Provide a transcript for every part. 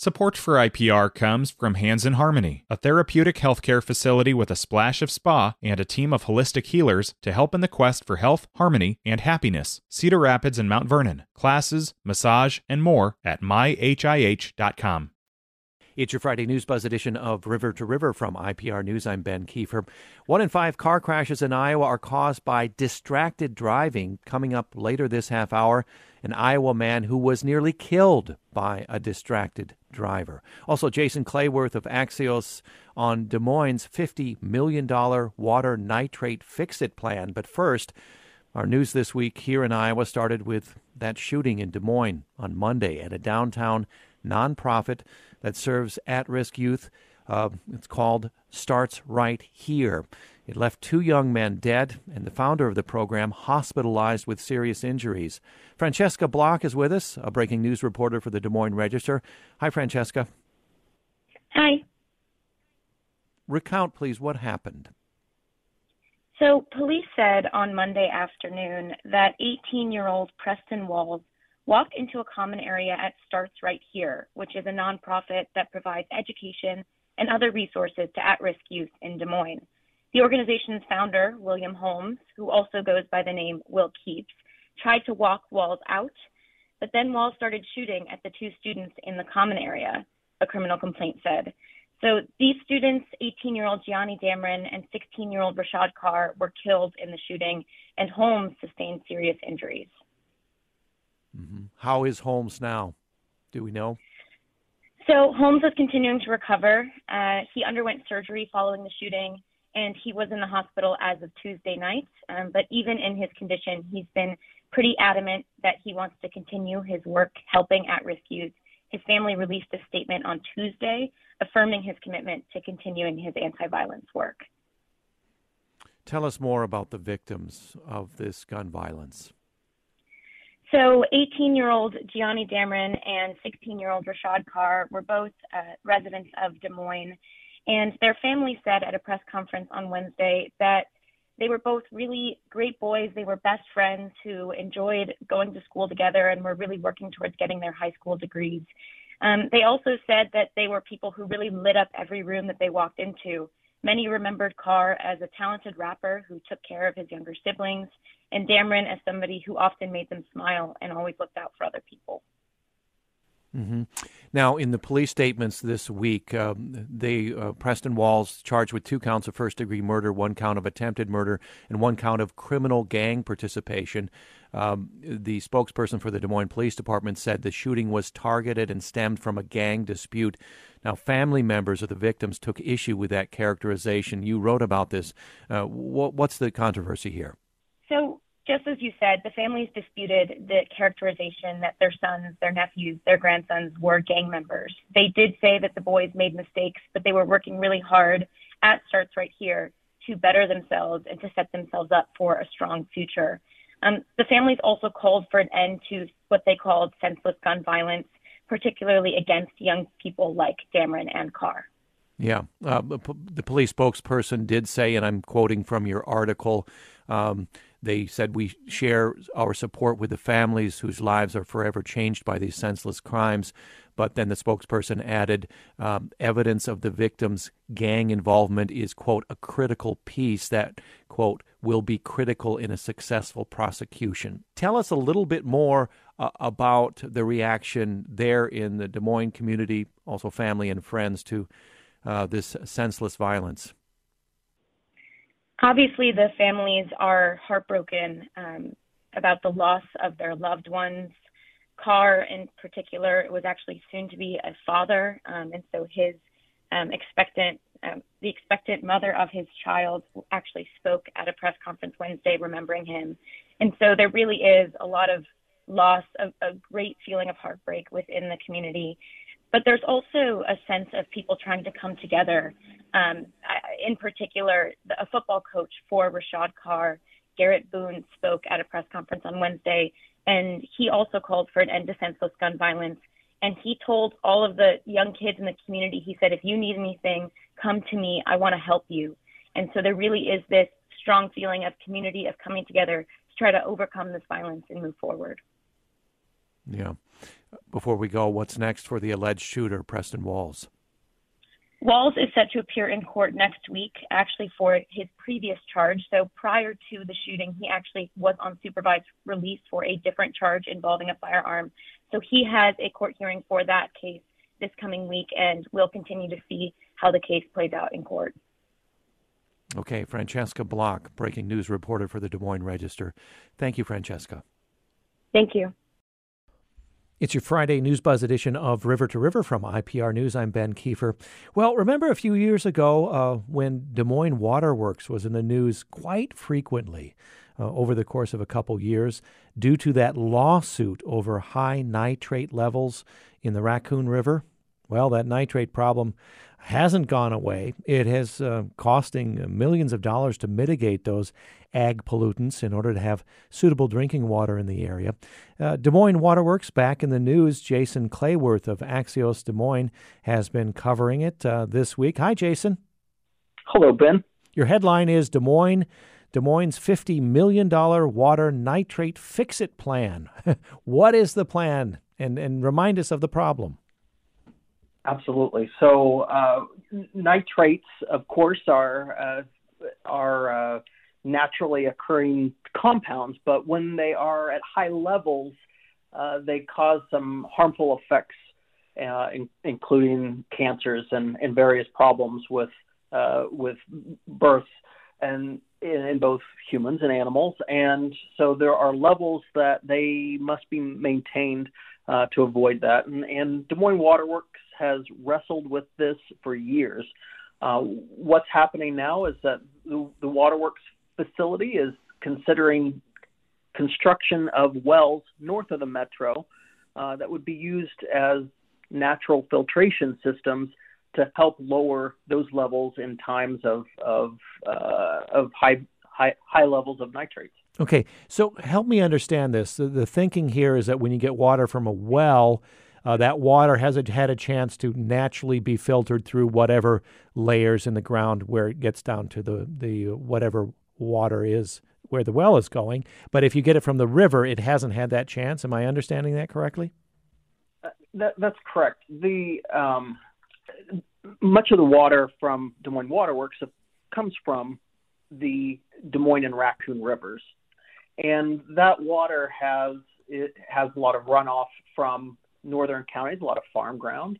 Support for IPR comes from Hands in Harmony, a therapeutic healthcare facility with a splash of spa and a team of holistic healers to help in the quest for health, harmony, and happiness. Cedar Rapids and Mount Vernon. Classes, massage, and more at myhih.com. It's your Friday News Buzz edition of River to River from IPR News. I'm Ben Kiefer. One in five car crashes in Iowa are caused by distracted driving. Coming up later this half hour, an Iowa man who was nearly killed by a distracted driver. Also, Jason Clayworth of Axios on Des Moines' $50 million water nitrate fix it plan. But first, our news this week here in Iowa started with that shooting in Des Moines on Monday at a downtown nonprofit that serves at risk youth. Uh, it's called Starts Right Here. It left two young men dead and the founder of the program hospitalized with serious injuries. Francesca Block is with us, a breaking news reporter for the Des Moines Register. Hi, Francesca. Hi. Recount, please, what happened. So, police said on Monday afternoon that 18 year old Preston Walls walked into a common area at Starts Right Here, which is a nonprofit that provides education and other resources to at risk youth in Des Moines. The organization's founder, William Holmes, who also goes by the name Will Keeps, tried to walk Walls out, but then Walls started shooting at the two students in the common area, a criminal complaint said. So these students, 18 year old Gianni Damron and 16 year old Rashad Carr, were killed in the shooting, and Holmes sustained serious injuries. Mm-hmm. How is Holmes now? Do we know? So Holmes is continuing to recover. Uh, he underwent surgery following the shooting, and he was in the hospital as of Tuesday night. Um, but even in his condition, he's been pretty adamant that he wants to continue his work helping at risk youth. His family released a statement on Tuesday affirming his commitment to continuing his anti violence work. Tell us more about the victims of this gun violence. So, 18 year old Gianni Damron and 16 year old Rashad Carr were both uh, residents of Des Moines. And their family said at a press conference on Wednesday that they were both really great boys. They were best friends who enjoyed going to school together and were really working towards getting their high school degrees. Um, they also said that they were people who really lit up every room that they walked into. Many remembered Carr as a talented rapper who took care of his younger siblings, and Damron as somebody who often made them smile and always looked out for other people. Mm-hmm. Now, in the police statements this week, um, they uh, Preston Walls charged with two counts of first-degree murder, one count of attempted murder, and one count of criminal gang participation. Um, the spokesperson for the Des Moines Police Department said the shooting was targeted and stemmed from a gang dispute. Now, family members of the victims took issue with that characterization. You wrote about this. Uh, what, what's the controversy here? So, just as you said, the families disputed the characterization that their sons, their nephews, their grandsons were gang members. They did say that the boys made mistakes, but they were working really hard at Starts Right Here to better themselves and to set themselves up for a strong future. Um, the families also called for an end to what they called senseless gun violence, particularly against young people like Damron and Carr. Yeah, uh, the police spokesperson did say, and I'm quoting from your article, um, they said we share our support with the families whose lives are forever changed by these senseless crimes. But then the spokesperson added um, evidence of the victims' gang involvement is, quote, a critical piece that, quote, will be critical in a successful prosecution. Tell us a little bit more uh, about the reaction there in the Des Moines community, also family and friends, to uh, this senseless violence. Obviously, the families are heartbroken um, about the loss of their loved ones. Carr, in particular, was actually soon to be a father, um, and so his um, expectant, um, the expectant mother of his child, actually spoke at a press conference Wednesday, remembering him. And so there really is a lot of loss, a, a great feeling of heartbreak within the community. But there's also a sense of people trying to come together um, in particular, a football coach for Rashad Carr, Garrett Boone, spoke at a press conference on Wednesday, and he also called for an end to senseless gun violence. And he told all of the young kids in the community, he said, if you need anything, come to me. I want to help you. And so there really is this strong feeling of community, of coming together to try to overcome this violence and move forward. Yeah. Before we go, what's next for the alleged shooter, Preston Walls? Walls is set to appear in court next week, actually for his previous charge. So prior to the shooting, he actually was on supervised release for a different charge involving a firearm. So he has a court hearing for that case this coming week, and we'll continue to see how the case plays out in court. Okay, Francesca Block, breaking news reporter for the Des Moines Register. Thank you, Francesca. Thank you. It's your Friday News Buzz edition of River to River from IPR News. I'm Ben Kiefer. Well, remember a few years ago uh, when Des Moines Waterworks was in the news quite frequently uh, over the course of a couple years due to that lawsuit over high nitrate levels in the Raccoon River? Well, that nitrate problem hasn't gone away. It has uh, costing millions of dollars to mitigate those ag pollutants in order to have suitable drinking water in the area. Uh, Des Moines Waterworks back in the news. Jason Clayworth of Axios Des Moines has been covering it uh, this week. Hi, Jason. Hello, Ben. Your headline is Des Moines. Des Moines' $50 million water nitrate fix it plan. what is the plan? And, and remind us of the problem. Absolutely. So uh, nitrates, of course, are uh, are uh, naturally occurring compounds, but when they are at high levels, uh, they cause some harmful effects, uh, in, including cancers and, and, various problems with uh, with birth and in, in, both humans and animals. And so there are levels that they must be maintained to avoid that. And, and Des Moines Waterworks has wrestled with this for years. Uh, what's happening now is that the, the waterworks facility is considering construction of wells north of the metro uh, that would be used as natural filtration systems to help lower those levels in times of of, uh, of high, high high levels of nitrates. Okay, so help me understand this. The, the thinking here is that when you get water from a well, uh, that water has a, had a chance to naturally be filtered through whatever layers in the ground where it gets down to the, the whatever water is where the well is going. But if you get it from the river, it hasn't had that chance. Am I understanding that correctly? Uh, that, that's correct. The um, much of the water from Des Moines Waterworks comes from the Des Moines and Raccoon rivers, and that water has it has a lot of runoff from northern counties, a lot of farm ground.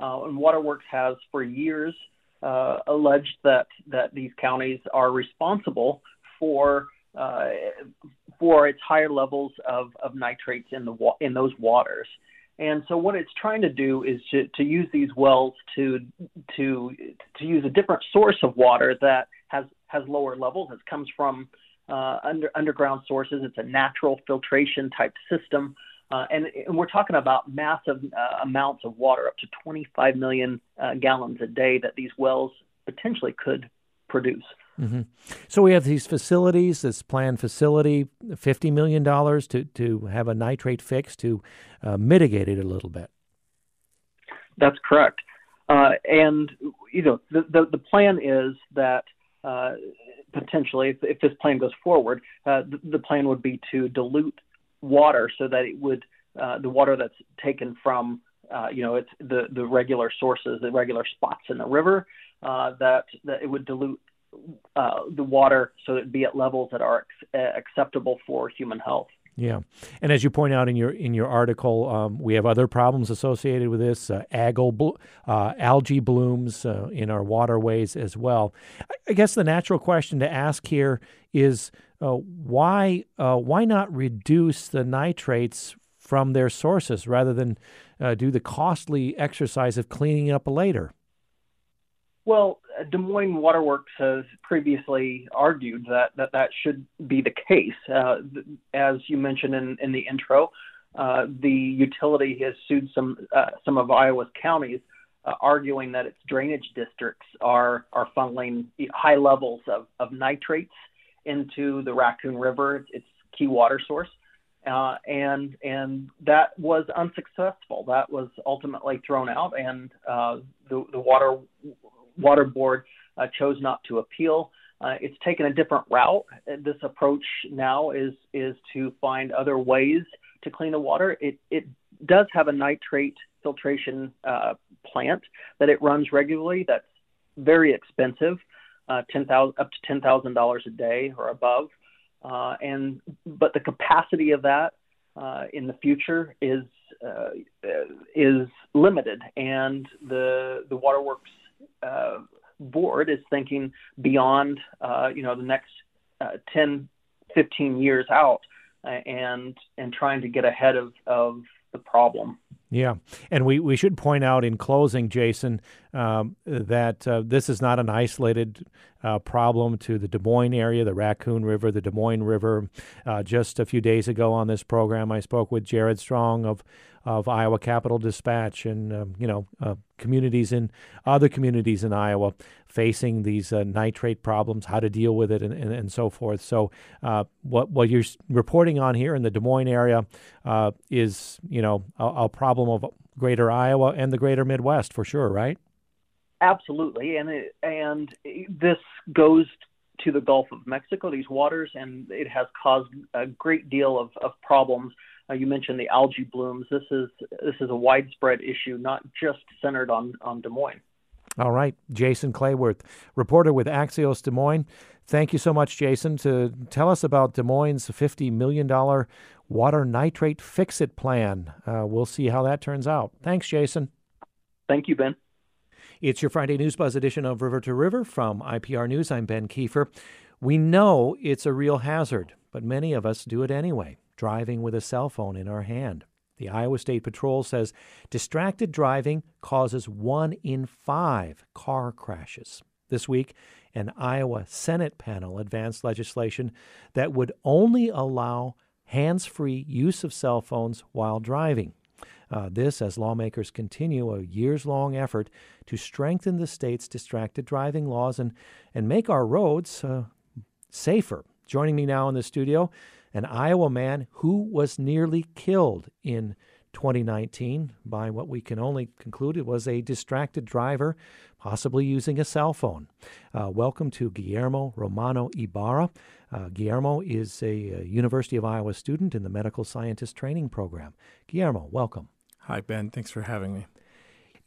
Uh, and Waterworks has for years uh, alleged that that these counties are responsible for uh, for its higher levels of, of nitrates in the wa- in those waters. And so what it's trying to do is to, to use these wells to to to use a different source of water that has has lower levels. It comes from uh, under, underground sources. It's a natural filtration type system uh, and, and, we're talking about massive uh, amounts of water, up to 25 million uh, gallons a day that these wells potentially could produce. Mm-hmm. So we have these facilities, this planned facility, $50 million to, to have a nitrate fix to uh, mitigate it a little bit. That's correct. Uh, and, you know, the, the, the plan is that uh, potentially, if, if, this plan goes forward, the, the plan would be to dilute water so that it would uh, the water that's taken from uh, you know it's the the regular sources, the regular spots in the river uh, that that it would dilute uh, the water so it'd be at levels that are uh, acceptable for human health. Yeah, and as you point out in your in your article, um, we have other problems associated with this uh, algal, uh, algae blooms uh, in our waterways as well. I guess the natural question to ask here is uh, why uh, why not reduce the nitrates from their sources rather than uh, do the costly exercise of cleaning up later? Well, Des Moines Waterworks has previously argued that that, that should be the case. Uh, as you mentioned in, in the intro, uh, the utility has sued some uh, some of Iowa's counties, uh, arguing that its drainage districts are are funneling high levels of, of nitrates into the Raccoon River, its key water source. Uh, and and that was unsuccessful. That was ultimately thrown out, and uh, the the water water board uh, chose not to appeal. Uh, it's taken a different route. This approach now is is to find other ways to clean the water. It it does have a nitrate filtration uh, plant that it runs regularly. That's very expensive, uh, ten thousand up to ten thousand dollars a day or above. Uh, and but the capacity of that uh, in the future is uh, is limited, and the the waterworks uh, board is thinking beyond uh, you know the next uh, 10, 15 years out, and and trying to get ahead of of the problem. Yeah, and we, we should point out in closing, Jason, um, that uh, this is not an isolated uh, problem to the Des Moines area, the Raccoon River, the Des Moines River. Uh, just a few days ago on this program, I spoke with Jared Strong of of Iowa Capital Dispatch and um, you know uh, communities in other communities in Iowa facing these uh, nitrate problems, how to deal with it, and, and, and so forth. So uh, what what you're reporting on here in the Des Moines area uh, is you know a, a problem of Greater Iowa and the Greater Midwest for sure, right? Absolutely, and it, and this goes to the Gulf of Mexico, these waters, and it has caused a great deal of, of problems uh, you mentioned the algae blooms. This is this is a widespread issue, not just centered on on Des Moines. All right, Jason Clayworth, reporter with Axios Des Moines. Thank you so much, Jason, to tell us about Des Moines' $50 million water nitrate fix it plan. Uh, we'll see how that turns out. Thanks, Jason. Thank you, Ben. It's your Friday News Buzz edition of River to River from IPR News. I'm Ben Kiefer. We know it's a real hazard, but many of us do it anyway driving with a cell phone in our hand. The Iowa State Patrol says distracted driving causes one in five car crashes. This week, an Iowa Senate panel advanced legislation that would only allow hands free use of cell phones while driving. Uh, this as lawmakers continue a years long effort to strengthen the state's distracted driving laws and, and make our roads uh, safer. Joining me now in the studio an Iowa man who was nearly killed in 2019 by what we can only conclude it was a distracted driver, possibly using a cell phone. Uh, welcome to Guillermo Romano Ibarra. Uh, Guillermo is a, a University of Iowa student in the medical scientist training program. Guillermo, welcome. Hi, Ben. Thanks for having me.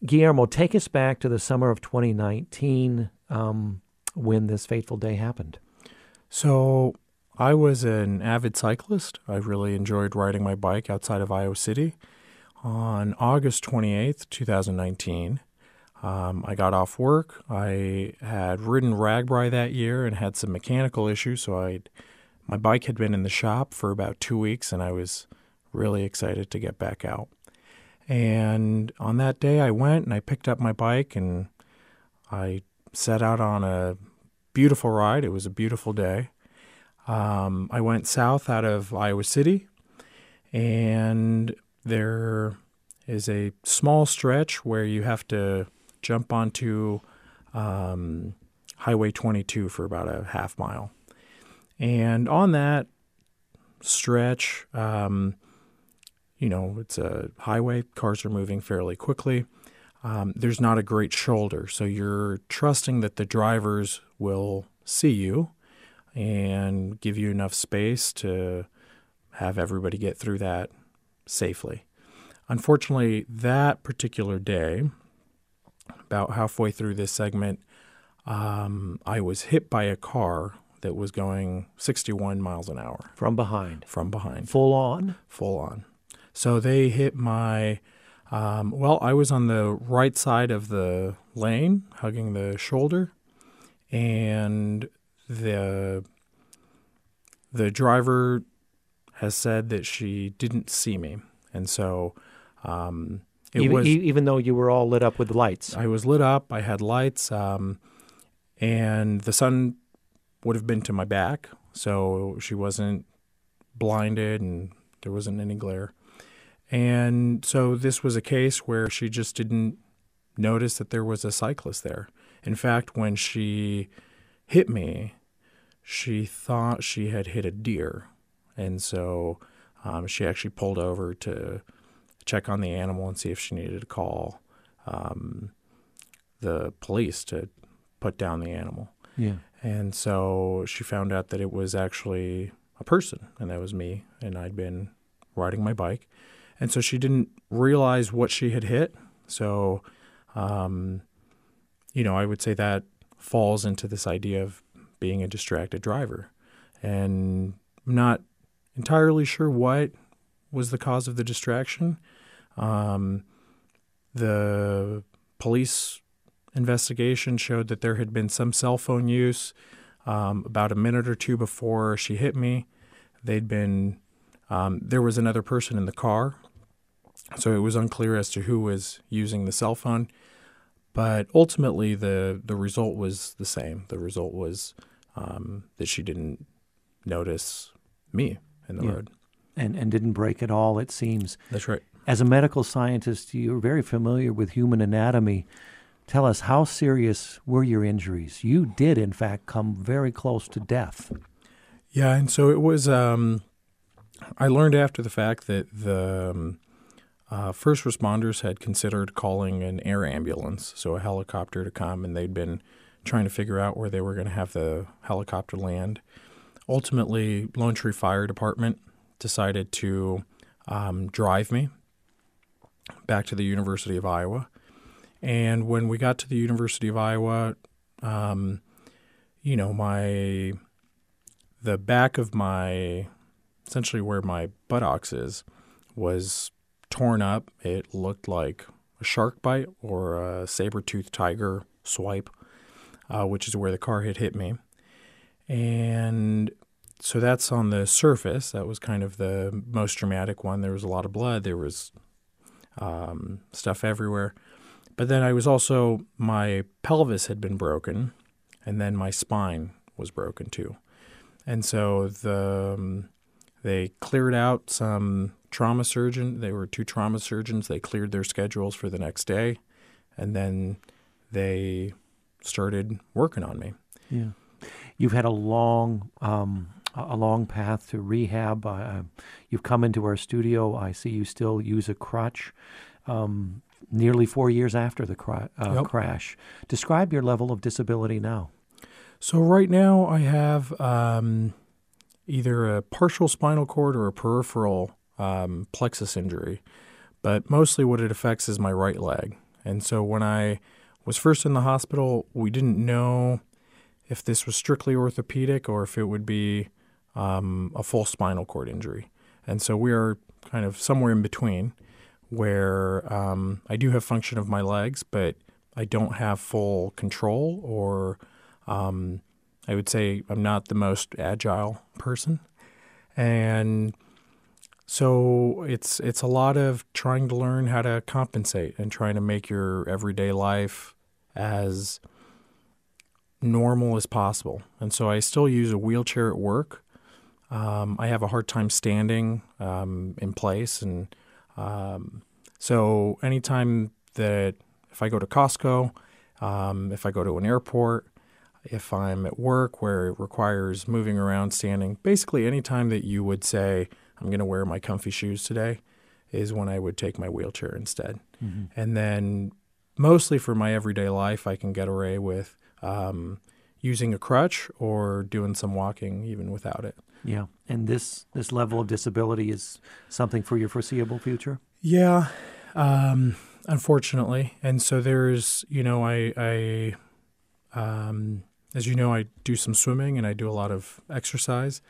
Guillermo, take us back to the summer of 2019 um, when this fateful day happened. So, I was an avid cyclist. I really enjoyed riding my bike outside of Iowa City. On August 28th, 2019, um, I got off work. I had ridden RAGBRAI that year and had some mechanical issues, so I my bike had been in the shop for about two weeks, and I was really excited to get back out. And on that day, I went and I picked up my bike and I set out on a beautiful ride. It was a beautiful day. Um, I went south out of Iowa City, and there is a small stretch where you have to jump onto um, Highway 22 for about a half mile. And on that stretch, um, you know, it's a highway, cars are moving fairly quickly. Um, there's not a great shoulder, so you're trusting that the drivers will see you and give you enough space to have everybody get through that safely. Unfortunately, that particular day, about halfway through this segment, um, I was hit by a car that was going 61 miles an hour. From behind? From behind. Full on? Full on. So they hit my, um, well, I was on the right side of the lane, hugging the shoulder, and the the driver has said that she didn't see me, and so um, it even, was even though you were all lit up with lights. I was lit up. I had lights, um, and the sun would have been to my back, so she wasn't blinded, and there wasn't any glare. And so this was a case where she just didn't notice that there was a cyclist there. In fact, when she hit me, she thought she had hit a deer. And so um, she actually pulled over to check on the animal and see if she needed to call um, the police to put down the animal. Yeah. And so she found out that it was actually a person, and that was me. And I'd been riding my bike. and so she didn't realize what she had hit. So, um, you know, I would say that falls into this idea of being a distracted driver, and I'm not entirely sure what was the cause of the distraction. Um, the police investigation showed that there had been some cell phone use um, about a minute or two before she hit me. They'd been um, there was another person in the car, so it was unclear as to who was using the cell phone. But ultimately, the the result was the same. The result was um, that she didn't notice me in the Yeah. road. And, and didn't break at all, it seems. That's right. As a medical scientist, you're very familiar with human anatomy. Tell us, how serious were your injuries? You did, in fact, come very close to death. Yeah, and so it was. Um, I learned after the fact that the um, uh, first responders had considered calling an air ambulance, so a helicopter to come, and they'd been trying to figure out where they were going to have the helicopter land. Ultimately, Lone Tree Fire Department decided to um, drive me back to the University of Iowa. And when we got to the University of Iowa, um, you know, my the back of my essentially where my buttocks is was torn up. It looked like a shark bite or a saber-toothed tiger swipe, uh, which is where the car had hit me. And so that's on the surface. That was kind of the most dramatic one. There was a lot of blood. There was um, stuff everywhere. But then I was also, my pelvis had been broken, and then my spine was broken too. And so the um, they cleared out some trauma surgeon. They were two trauma surgeons. They cleared their schedules for the next day, and then they started working on me. Yeah. You've had a long, um, a long path to rehab. Uh, you've come into our studio. I see you still use a crutch. Um, nearly four years after the cra- uh, Yep. crash. Describe your level of disability now. So right now I have um, either a partial spinal cord or a peripheral um, plexus injury, but mostly what it affects is my right leg. And so when I was first in the hospital, we didn't know if this was strictly orthopedic or if it would be um, a full spinal cord injury. And so we are kind of somewhere in between, where um, I do have function of my legs, but I don't have full control or um, I would say I'm not the most agile person, and so it's it's a lot of trying to learn how to compensate and trying to make your everyday life as normal as possible. And so I still use a wheelchair at work. Um, I have a hard time standing um, in place, and um, so anytime that if I go to Costco, um, if I go to an airport, if I'm at work where it requires moving around, standing, basically any time that you would say, I'm going to wear my comfy shoes today, is when I would take my wheelchair instead. And then mostly for my everyday life, I can get away with um, using a crutch or doing some walking even without it. Yeah. And this, this level of disability is something for your foreseeable future? Yeah, um, unfortunately, and so there's, you know, I, I, um, as you know, I do some swimming and I do a lot of exercise,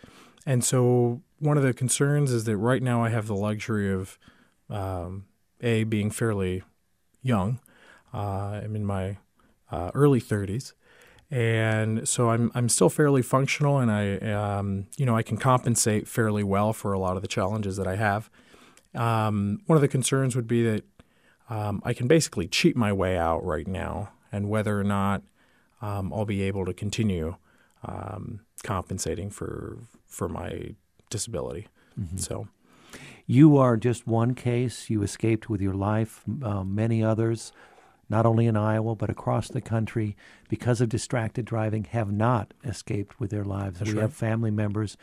and so one of the concerns is that right now I have the luxury of, um, a being fairly young. Uh, I'm in my uh, early 30s, and so I'm I'm still fairly functional, and I um, you know I can compensate fairly well for a lot of the challenges that I have. Um, one of the concerns would be that um, I can basically cheat my way out right now, and whether or not um, I'll be able to continue um, compensating for for my disability. So You are just one case. You escaped with your life. Uh, many others, not only in Iowa but across the country, because of distracted driving, have not escaped with their lives. That's we right. have family members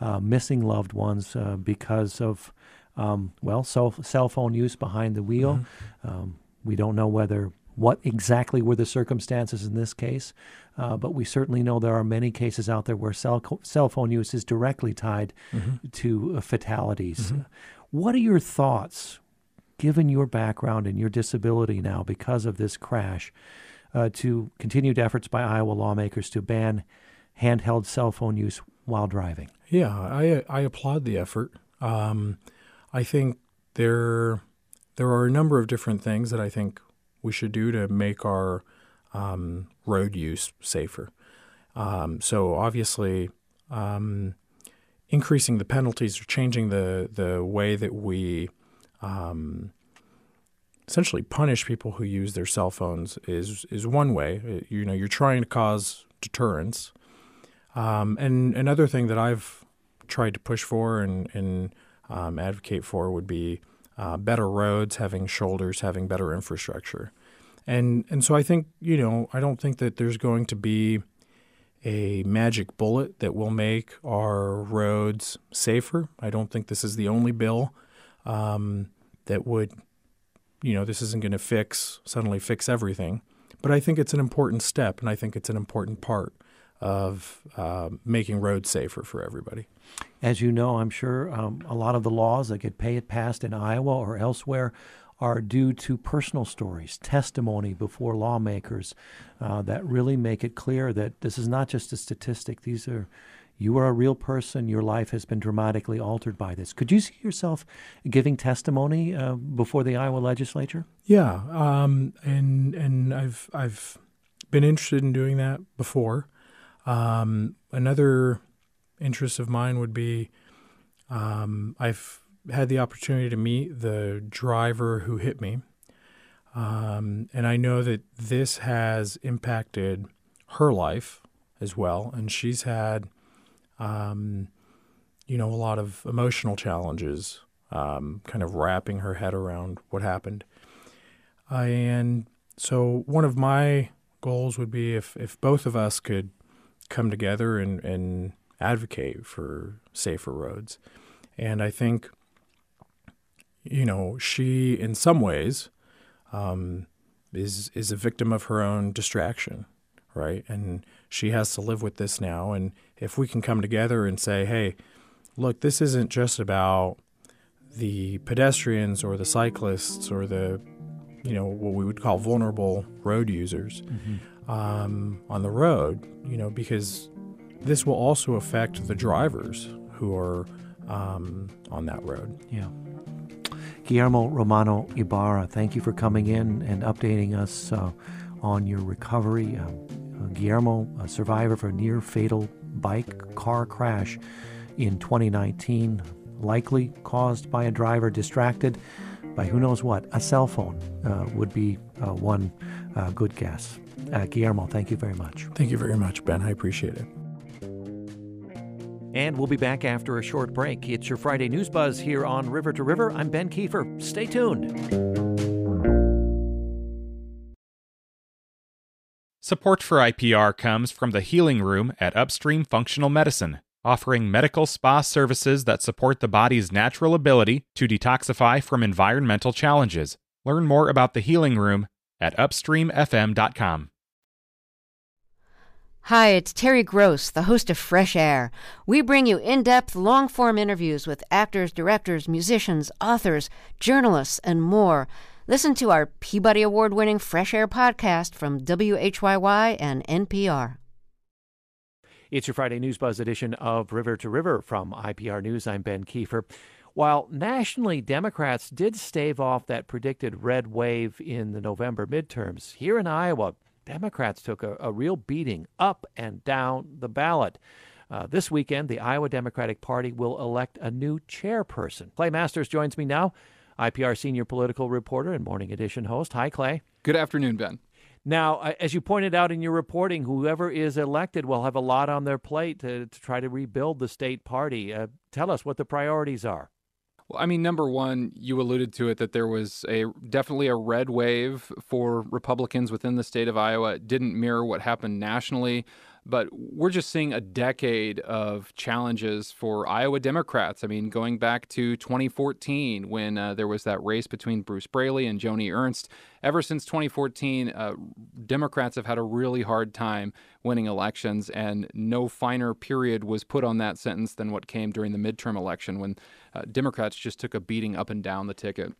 uh, missing loved ones uh, because of, um, well, cell, cell phone use behind the wheel. Mm-hmm. Um, we don't know whether what exactly were the circumstances in this case, uh, but we certainly know there are many cases out there where cell, co- cell phone use is directly tied Mm-hmm. to uh, fatalities. What are your thoughts given your background and your disability now because of this crash, uh, to continued efforts by Iowa lawmakers to ban handheld cell phone use while driving. Yeah, I I applaud the effort. Um, I think there there are a number of different things that I think we should do to make our um, road use safer. Um, so obviously, um, increasing the penalties or changing the the way that we um, essentially punish people who use their cell phones is is one way. You know, you're trying to cause deterrence. Um, and another thing that I've tried to push for and, and um, advocate for would be uh, better roads, having shoulders, having better infrastructure. And and so I think you know I don't think that there's going to be a magic bullet that will make our roads safer. I don't think this is the only bill um, that would you know this isn't going to fix suddenly fix everything. But I think it's an important step, and I think it's an important part of uh, making roads safer for everybody. As you know, I'm sure um, a lot of the laws that get passed in Iowa or elsewhere are due to personal stories, testimony before lawmakers uh, that really make it clear that this is not just a statistic. These are you are a real person. Your life has been dramatically altered by this. Could you see yourself giving testimony uh, before the Iowa legislature? Yeah, um, and and I've I've been interested in doing that before. Um, another interest of mine would be um, I've had the opportunity to meet the driver who hit me. Um, and I know that this has impacted her life as well. And she's had, um, you know, a lot of emotional challenges, um, kind of wrapping her head around what happened. Uh, and so one of my goals would be if, if both of us could come together and, and advocate for safer roads. And I think, you know, she, in some ways, um, is is a victim of her own distraction, right? And she has to live with this now. And if we can come together and say, hey, look, this isn't just about the pedestrians or the cyclists or the, you know, what we would call vulnerable road users mm-hmm. um, on the road, you know, because this will also affect the drivers who are um, on that road. Yeah. Guillermo Romano Ibarra, thank you for coming in and updating us uh, on your recovery. Uh, uh, Guillermo, a survivor of a near fatal bike car crash in 2019, likely caused by a driver distracted by who knows what. A cell phone uh, would be uh, one good guess. Guillermo, thank you very much. Thank you very much, Ben. I appreciate it. And we'll be back after a short break. It's your Friday News Buzz here on River to River. I'm Ben Kiefer. Stay tuned. Support for IPR comes from the Healing Room at Upstream Functional Medicine, offering medical spa services that support the body's natural ability to detoxify from environmental challenges. Learn more about the Healing Room at upstreamfm.com. Hi, it's Terry Gross, the host of Fresh Air. We bring you in depth, long form interviews with actors, directors, musicians, authors, journalists, and more. Listen to our Peabody Award winning Fresh Air podcast from WHYY and NPR. It's your Friday News Buzz edition of River to River from IPR News. I'm Ben Kiefer. While nationally, Democrats did stave off that predicted red wave in the November midterms, here in Iowa, Democrats took a, a real beating up and down the ballot. Uh, this weekend, the Iowa Democratic Party will elect a new chairperson. Clay Masters joins me now, IPR senior political reporter and Morning Edition host. Hi, Clay. Good afternoon, Ben. Now, as you pointed out in your reporting, whoever is elected will have a lot on their plate to, to try to rebuild the state party. Uh, tell us what the priorities are. Well, I mean, number one, you alluded to it that there was a definitely a red wave for Republicans within the state of Iowa. It didn't mirror what happened nationally but we're just seeing a decade of challenges for Iowa Democrats. I mean, going back to 2014 when uh, there was that race between Bruce Braley and Joni Ernst. Ever since 2014, uh, Democrats have had a really hard time winning elections, and no finer period was put on that sentence than what came during the midterm election when uh, Democrats just took a beating up and down the ticket.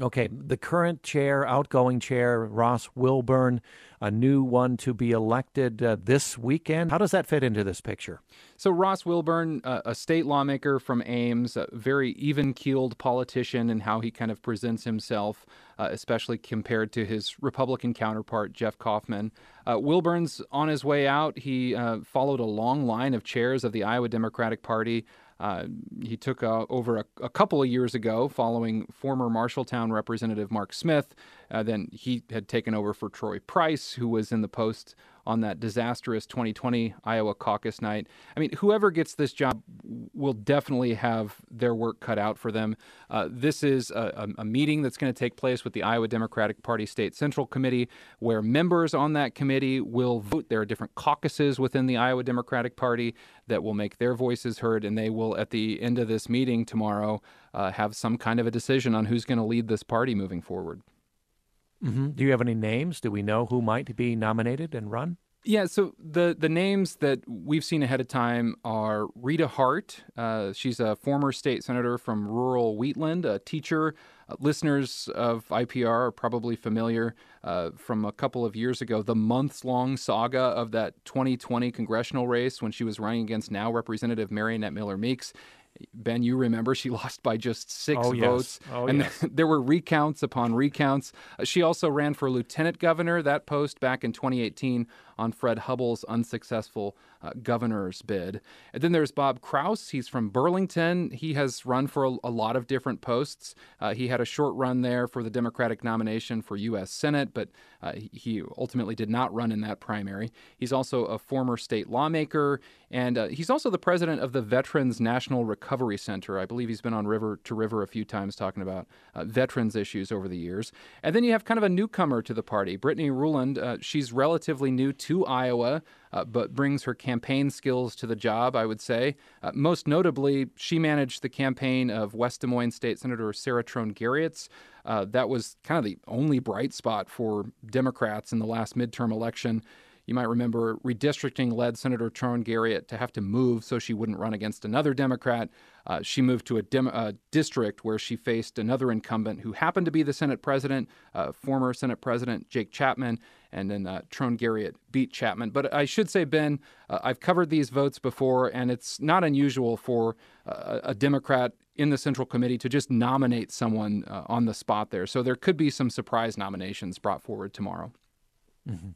Okay, the current chair, outgoing chair, Ross Wilburn, a new one to be elected uh, this weekend. How does that fit into this picture? So, Ross Wilburn, uh, a state lawmaker from Ames, a very even keeled politician in how he kind of presents himself, uh, especially compared to his Republican counterpart, Jeff Kaufmann. Uh, Wilburn's on his way out. He uh, followed a long line of chairs of the Iowa Democratic Party. Uh, he took uh, over a, a, couple of years ago following former Marshalltown Representative Mark Smith. Uh, then he had taken over for Troy Price, who was in the post on that disastrous 2020 Iowa caucus night. I mean, whoever gets this job will definitely have their work cut out for them. Uh, this is a, a meeting that's going to take place with the Iowa Democratic Party State Central Committee, where members on that committee will vote. There are different caucuses within the Iowa Democratic Party that will make their voices heard, and they will, at the end of this meeting tomorrow, uh, have some kind of a decision on who's going to lead this party moving forward. Mm-hmm. Do you have any names? Do we know who might be nominated and run? Yeah, so the the names that we've seen ahead of time are Rita Hart. Uh, she's a former state senator from rural Wheatland, a teacher. Uh, listeners of IPR are probably familiar uh, from a couple of years ago, the months long saga of that 2020 congressional race when she was running against now Representative Mariannette Miller Meeks. Ben, you remember she lost by just six oh, votes. Yes. Oh, and yes. there were recounts upon recounts. Uh, she also ran for lieutenant governor, that post back in 2018 on Fred Hubbell's unsuccessful uh, governor's bid. And then there's Bob Krause. He's from Burlington. He has run for a, a lot of different posts. Uh, he had a short run there for the Democratic nomination for U.S. Senate, but uh, he ultimately did not run in that primary. He's also a former state lawmaker, and uh, he's also the president of the Veterans National Recovery Center. I believe he's been on River to River a few times talking about uh, veterans issues over the years. And then you have kind of a newcomer to the party, Brittany Ruland. Uh, she's relatively new to Iowa uh, but brings her campaign skills to the job, I would say. Uh, most notably, she managed the campaign of West Des Moines State Senator Sarah Trone Garriott. Uh, that was kind of the only bright spot for Democrats in the last midterm election. You might remember redistricting led Senator Trone Garriott to have to move so she wouldn't run against another Democrat. Uh, she moved to a dem- uh, district where she faced another incumbent who happened to be the Senate president, uh, former Senate President Jake Chapman, and then uh, Garriott beat Chapman. But I should say, Ben, uh, I've covered these votes before, and it's not unusual for uh, a Democrat in the Central Committee to just nominate someone uh, on the spot there. So there could be some surprise nominations brought forward tomorrow. Mm-hmm.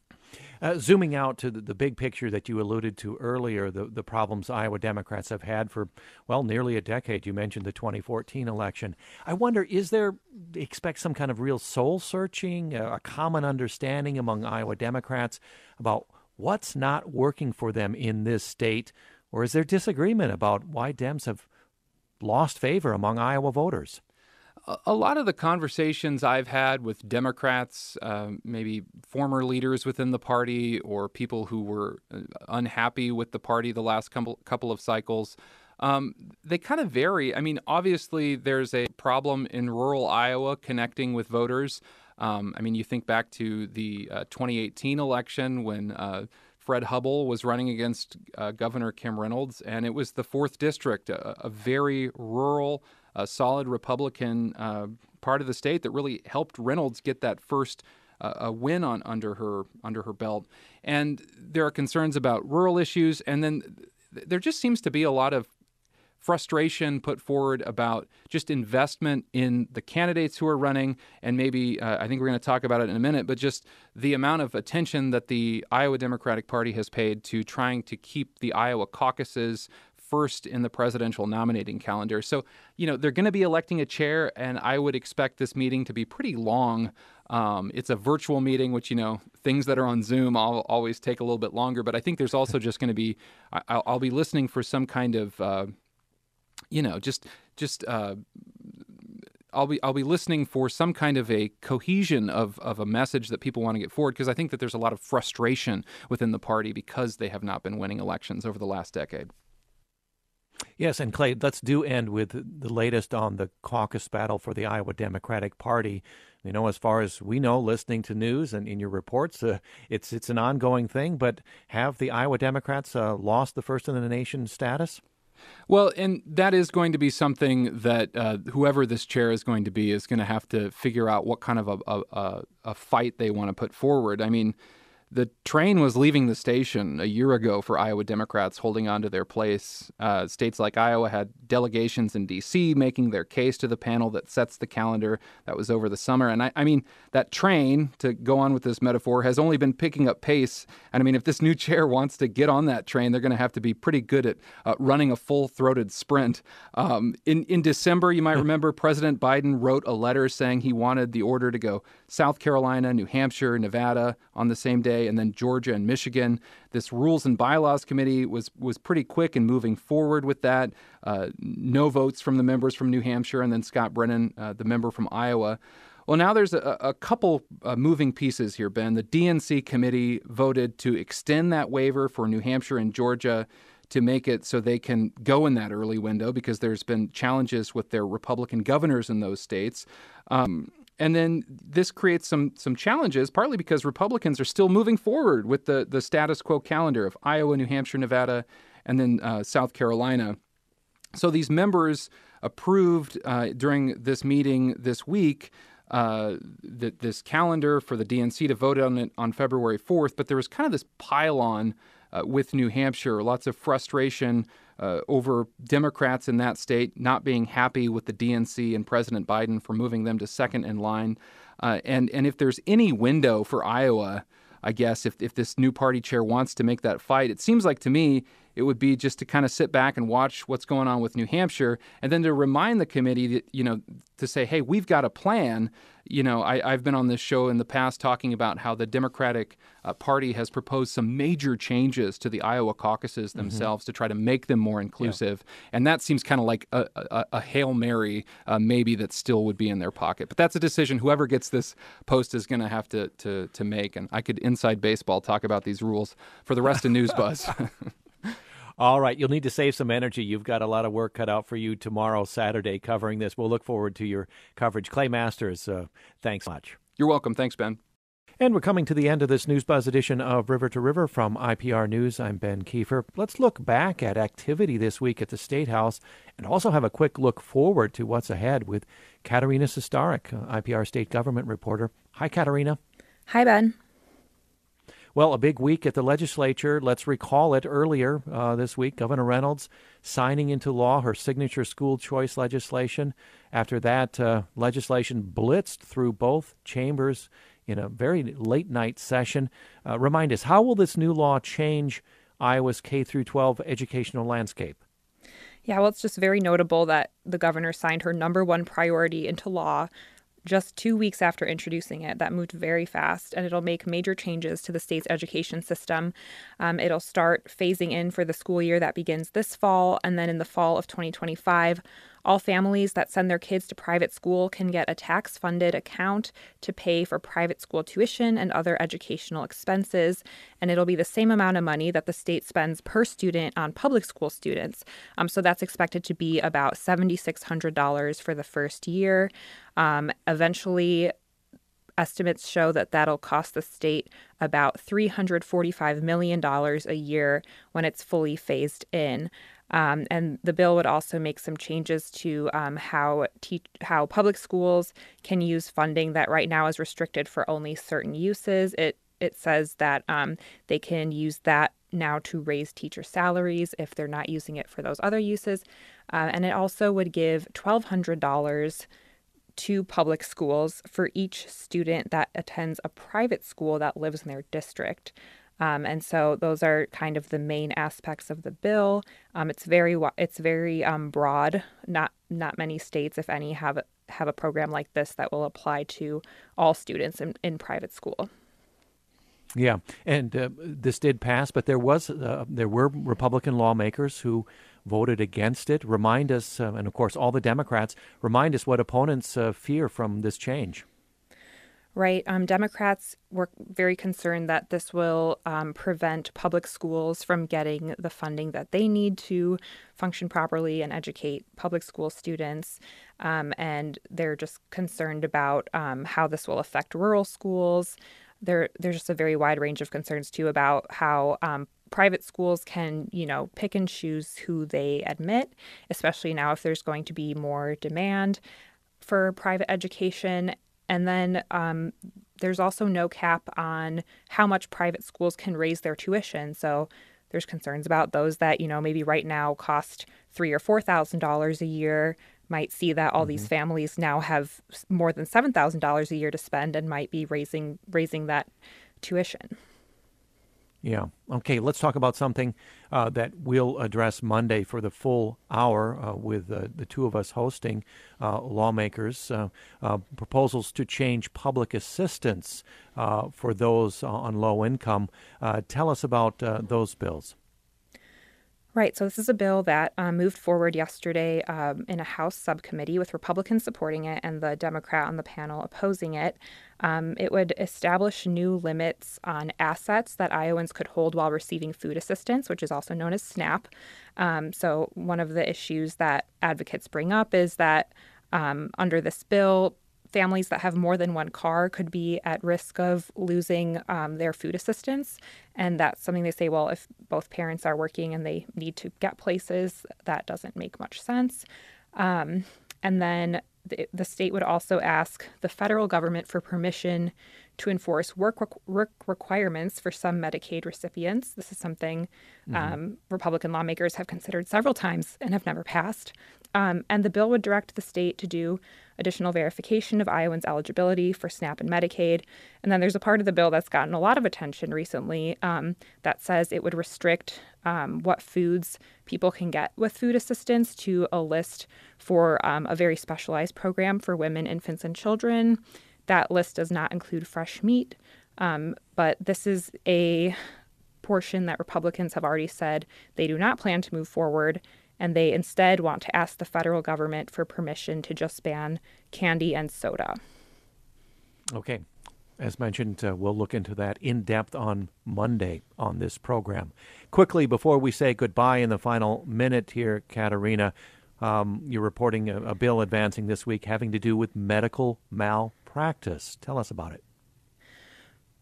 Uh, zooming out to the, the, big picture that you alluded to earlier, the, the problems Iowa Democrats have had for, well, nearly a decade. You mentioned the 2014 election. I wonder, is there, expect some kind of real soul searching, a, a common understanding among Iowa Democrats about what's not working for them in this state? Or is there disagreement about why Dems have lost favor among Iowa voters? A lot of the conversations I've had with Democrats, uh, maybe former leaders within the party or people who were uh, unhappy with the party the last couple, couple of cycles, um, they kind of vary. I mean, obviously, there's a problem in rural Iowa connecting with voters. Um, I mean, you think back to the uh, 2018 election when uh, Fred Hubbell was running against uh, Governor Kim Reynolds, and it was the fourth district, a, a very rural a solid Republican uh, part of the state that really helped Reynolds get that first uh, a win on under her under her belt. And there are concerns about rural issues, and then th- there just seems to be a lot of frustration put forward about just investment in the candidates who are running, and maybe uh, I think we're going to talk about it in a minute, but just the amount of attention that the Iowa Democratic Party has paid to trying to keep the Iowa caucuses first in the presidential nominating calendar. So, you know, they're going to be electing a chair, and I would expect this meeting to be pretty long. Um, it's a virtual meeting, which, you know, things that are on Zoom I'll always take a little bit longer. But I think there's also just going to be, I, will be listening for some kind of, uh, you know, just, just, uh, I'll be I'll be listening for some kind of a cohesion of, of a message that people want to get forward because I think that there's a lot of frustration within the party because they have not been winning elections over the last decade. Yes, and Clay, let's do end with the latest on the caucus battle for the Iowa Democratic Party. You know, as far as we know, listening to news and in your reports, uh, it's it's an ongoing thing. But have the Iowa Democrats uh, lost the first in the nation status? Well, and that is going to be something that uh, whoever this chair is going to be is going to have to figure out what kind of a, a, a fight they want to put forward. I mean, the train was leaving the station a year ago for Iowa Democrats holding on to their place. Uh, states like Iowa had delegations in D.C. making their case to the panel that sets the calendar. That was over the summer. And I, I, mean, that train, to go on with this metaphor, has only been picking up pace. And I mean, if this new chair wants to get on that train, they're going to have to be pretty good at uh, running a full throated sprint. Um, in, in December, you might remember President Biden wrote a letter saying he wanted the order to go South Carolina, New Hampshire, Nevada on the same day and then Georgia and Michigan. This Rules and Bylaws Committee was was pretty quick in moving forward with that. Uh, no votes from the members from New Hampshire, and then Scott Brennan, uh, the member from Iowa. Well, now there's a, a couple uh, moving pieces here, Ben. The DNC committee voted to extend that waiver for New Hampshire and Georgia to make it so they can go in that early window because there's been challenges with their Republican governors in those states. Um, and then this creates some some challenges, partly because Republicans are still moving forward with the the status quo calendar of Iowa, New Hampshire, Nevada, and then uh, South Carolina. So these members approved uh, during this meeting this week uh, this calendar for the DNC to vote on it on February 4th, but there was kind of this pile on uh, with New Hampshire, lots of frustration uh, over Democrats in that state not being happy with the DNC and President Biden for moving them to second in line. Uh, and, and if there's any window for Iowa, I guess, if, if this new party chair wants to make that fight, it seems like to me it would be just to kind of sit back and watch what's going on with New Hampshire and then to remind the committee that, you know, to say, hey, we've got a plan. You know, I, have been on this show in the past talking about how the Democratic uh, Party has proposed some major changes to the Iowa caucuses mm-hmm. themselves mm-hmm. to try to make them more inclusive. Yeah. And that seems kind of like a, a, a Hail Mary, uh, maybe that still would be in their pocket. But that's a decision whoever gets this post is going to have to, to, to make. And I could, inside baseball, talk about these rules for the rest of News Buzz. All right, you'll need to save some energy. You've got a lot of work cut out for you tomorrow, Saturday, covering this. We'll look forward to your coverage. Clay Masters, uh, thanks much. You're welcome. Thanks, Ben. And we're coming to the end of this News Buzz edition of River to River from IPR News. I'm Ben Kieffer. Let's look back at activity this week at the State House and also have a quick look forward to what's ahead with Katerina Sostaric, IPR State Government reporter. Hi, Katerina. Hi, Ben. Well, a big week at the legislature. Let's recall it earlier uh, this week. Governor Reynolds signing into law her signature school choice legislation. After that, uh, legislation blitzed through both chambers in a very late night session. Uh, remind us, how will this new law change Iowa's K through 12 educational landscape? Yeah, well, it's just very notable that the governor signed her number one priority into law just two weeks after introducing it. That moved very fast, and it'll make major changes to the state's education system. Um, it'll start phasing in for the school year that begins this fall, and then in the fall of 2025, all families that send their kids to private school can get a tax funded account to pay for private school tuition and other educational expenses. And it'll be the same amount of money that the state spends per student on public school students. Um, so that's expected to be about $7,600 for the first year. Um, eventually, estimates show that that'll cost the state about $345 million a year when it's fully phased in. Um, and the bill would also make some changes to um, how te- how public schools can use funding that right now is restricted for only certain uses. It it says that um, they can use that now to raise teacher salaries if they're not using it for those other uses, uh, and it also would give twelve hundred dollars to public schools for each student that attends a private school that lives in their district. Um, and so those are kind of the main aspects of the bill. Um, it's very it's very um, broad. Not not many states, if any, have have a program like this that will apply to all students in, in private school. Yeah, and uh, this did pass, but there was uh, there were Republican lawmakers who voted against it. Remind us, uh, and of course, all the Democrats remind us what opponents uh, fear from this change right? Um, Democrats were very concerned that this will um, prevent public schools from getting the funding that they need to function properly and educate public school students. Um, and they're just concerned about um, how this will affect rural schools. There, there's just a very wide range of concerns too about how um, private schools can, you know, pick and choose who they admit, especially now if there's going to be more demand for private education. And then um, there's also no cap on how much private schools can raise their tuition. So there's concerns about those that, you know, maybe right now cost three or four thousand dollars a year might see that all mm-hmm. these families now have more than seven thousand dollars a year to spend and might be raising raising that tuition. Yeah. Okay. Let's talk about something uh, that we'll address Monday for the full hour uh, with uh, the two of us hosting uh, lawmakers. Uh, uh, proposals to change public assistance for those on low income. tell us about those bills. Right. So this is a bill that um, moved forward yesterday um, in a House subcommittee with Republicans supporting it and the Democrat on the panel opposing it. Um, it would establish new limits on assets that Iowans could hold while receiving food assistance, which is also known as SNAP. Um, so one of the issues that advocates bring up is that um, under this bill, families that have more than one car could be at risk of losing um, their food assistance. And that's something they say, well, if both parents are working and they need to get places, that doesn't make much sense. Um, and then the, the, state would also ask the federal government for permission to enforce work, work requirements for some Medicaid recipients. This is something mm-hmm. um, Republican lawmakers have considered several times and have never passed. Um, and the bill would direct the state to do additional verification of Iowans' eligibility for SNAP and Medicaid. And then there's a part of the bill that's gotten a lot of attention recently um, that says it would restrict um, what foods people can get with food assistance to a list for um, a very specialized program for women, infants, and children. That list does not include fresh meat, um, but this is a portion that Republicans have already said they do not plan to move forward and they instead want to ask the federal government for permission to just ban candy and soda. Okay. As mentioned, uh, we'll look into that in depth on Monday on this program. Quickly, before we say goodbye in the final minute here, Katerina, um, you're reporting a, a bill advancing this week having to do with medical malpractice. Tell us about it.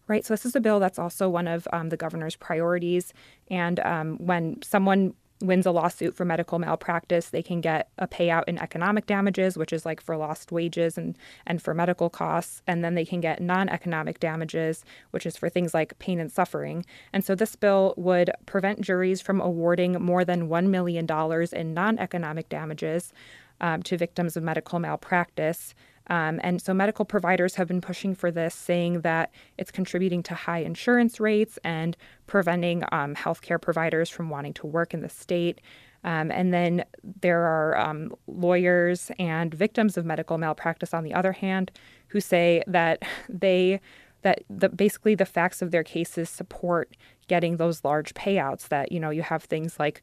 Right. So, this is a bill that's also one of um, the governor's priorities. And um, when someone wins a lawsuit for medical malpractice, they can get a payout in economic damages, which is like for lost wages and, and for medical costs. And then they can get non economic damages, which is for things like pain and suffering. And so this bill would prevent juries from awarding more than $1 million in non economic damages um, to victims of medical malpractice. Um, and so medical providers have been pushing for this, saying that it's contributing to high insurance rates and preventing um, healthcare providers from wanting to work in the state. Um, and then there are um, lawyers and victims of medical malpractice, on the other hand, who say that they that the, basically the facts of their cases support getting those large payouts. That you know you have things like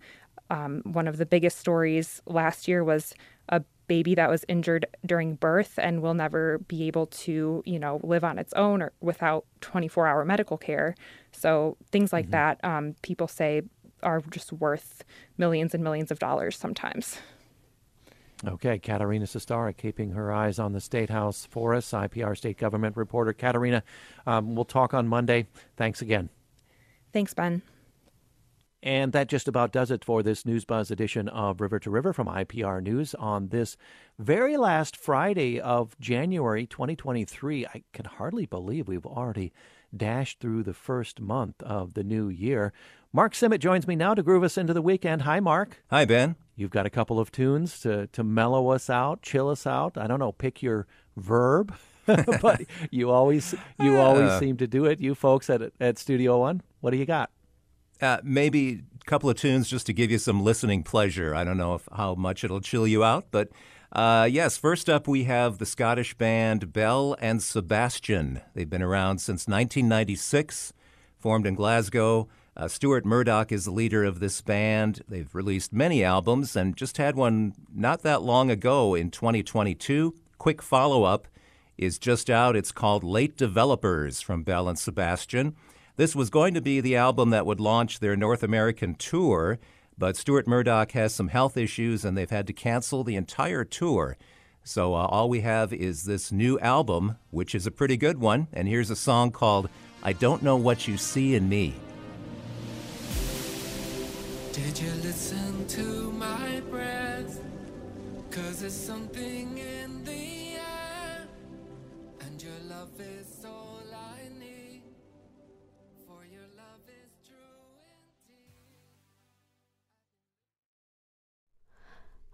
um, one of the biggest stories last year was a baby that was injured during birth and will never be able to, you know, live on its own or without 24 hour medical care. So things like mm-hmm. that, um, people say are just worth millions and millions of dollars sometimes. Okay, Katerina Sostaric keeping her eyes on the State House for us, IPR state government reporter. Katerina, um, we'll talk on Monday. Thanks again. Thanks, Ben. And that just about does it for this News Buzz edition of River to River from IPR News on this very last Friday of January 2023. I can hardly believe we've already dashed through the first month of the new year. Mark Simmet joins me now to groove us into the weekend. Hi, Mark. Hi, Ben. You've got a couple of tunes to, to mellow us out, chill us out. I don't know, pick your verb. but you always you always uh, seem to do it. You folks at at Studio One, what do you got? Uh, maybe a couple of tunes just to give you some listening pleasure. I don't know if, how much it'll chill you out, but uh, yes, first up we have the Scottish band Belle and Sebastian. They've been around since 1996, formed in Glasgow. Uh, Stuart Murdoch is the leader of this band. They've released many albums and just had one not that long ago in 2022. Quick follow up is just out. It's called Late Developers from Belle and Sebastian. This was going to be the album that would launch their North American tour, but Stuart Murdoch has some health issues and they've had to cancel the entire tour. So uh, all we have is this new album, which is a pretty good one. And here's a song called I Don't Know What You See in Me. Did you listen to my breath? Cause there's something in the